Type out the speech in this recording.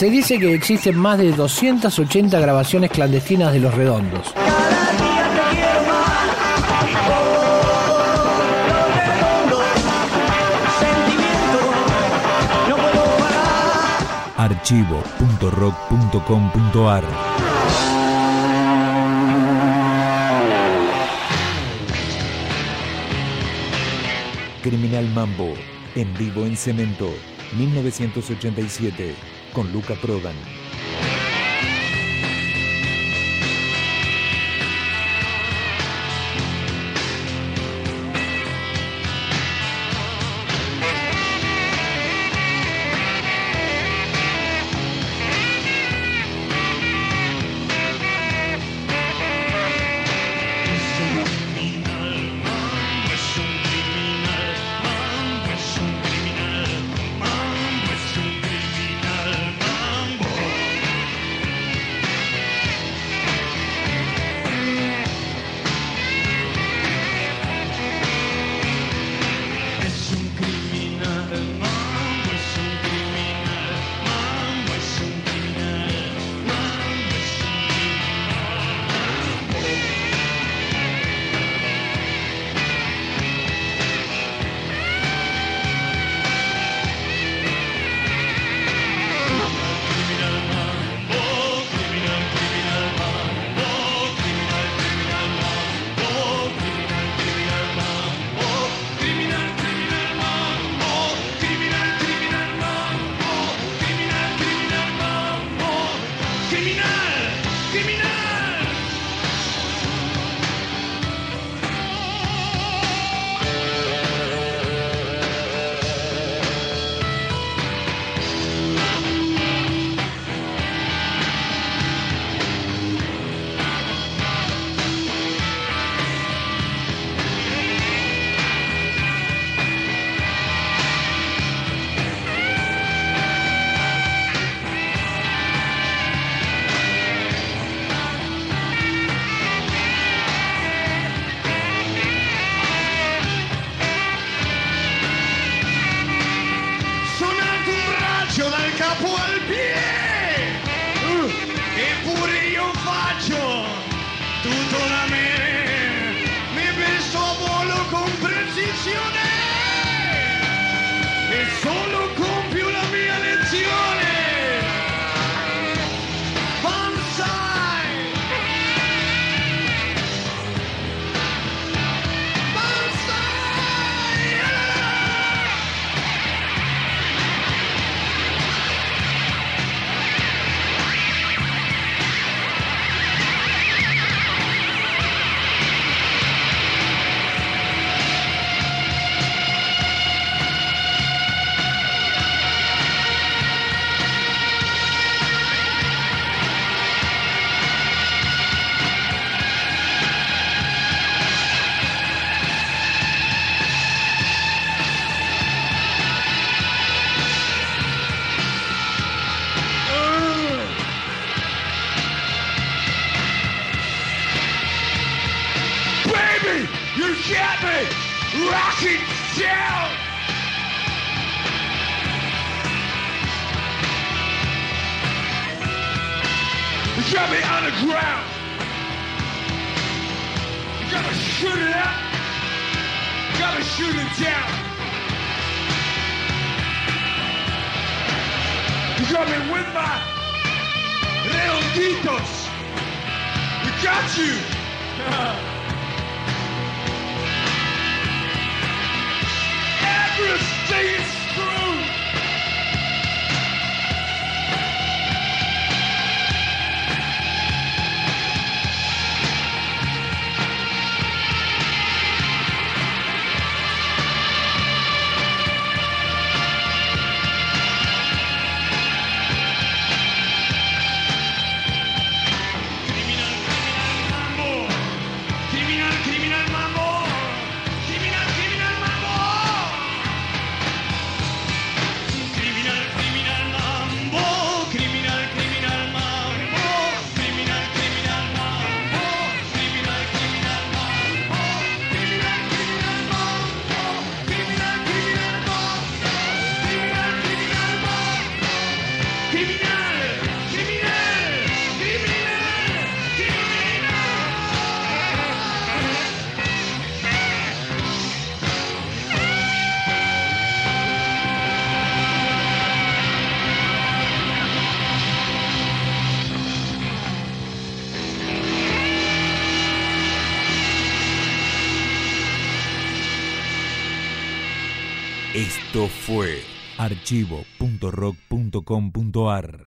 Se dice que existen más de 280 grabaciones clandestinas de Los Redondos. archivo.rock.com.ar Criminal Mambo, en vivo en Cemento, 1987, con Luca Prodan. You get me! Rock down! You got me on the ground. You gotta shoot it up. You gotta shoot it down. You got me with my little. We got you. Esto fue archivo.rock.com.ar